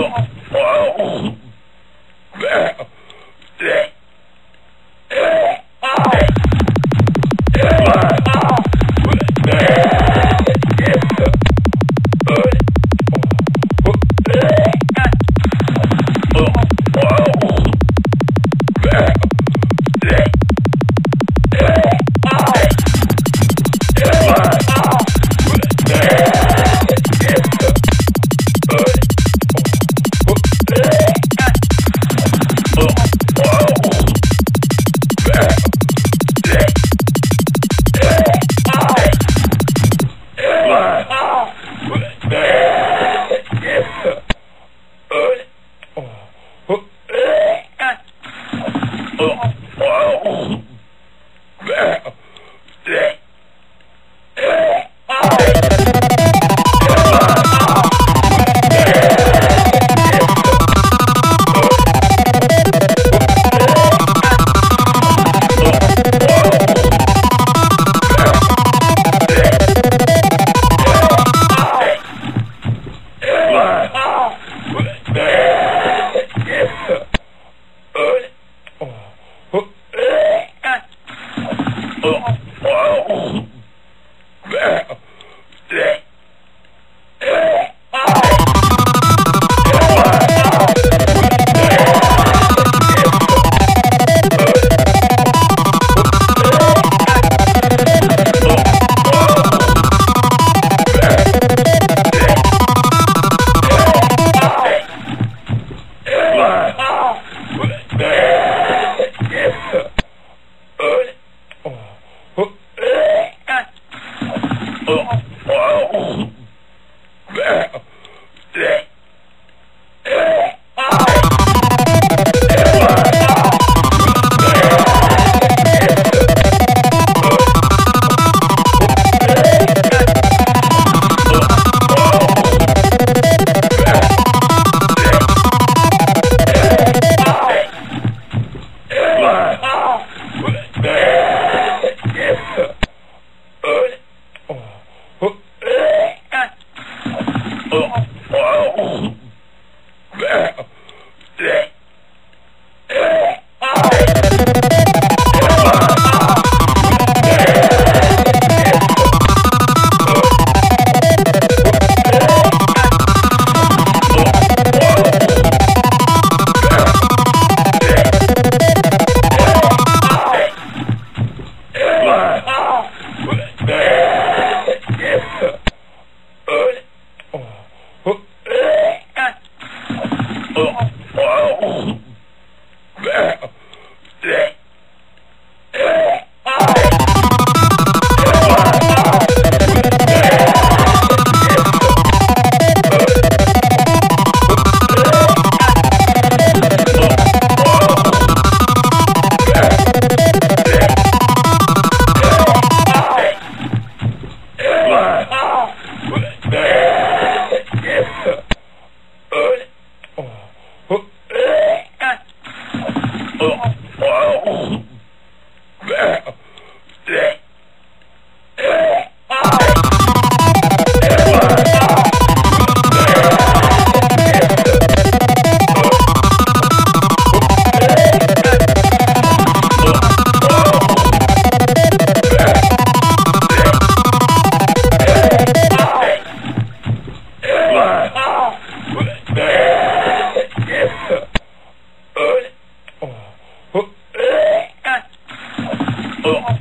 oh, oh. Oh. Hello.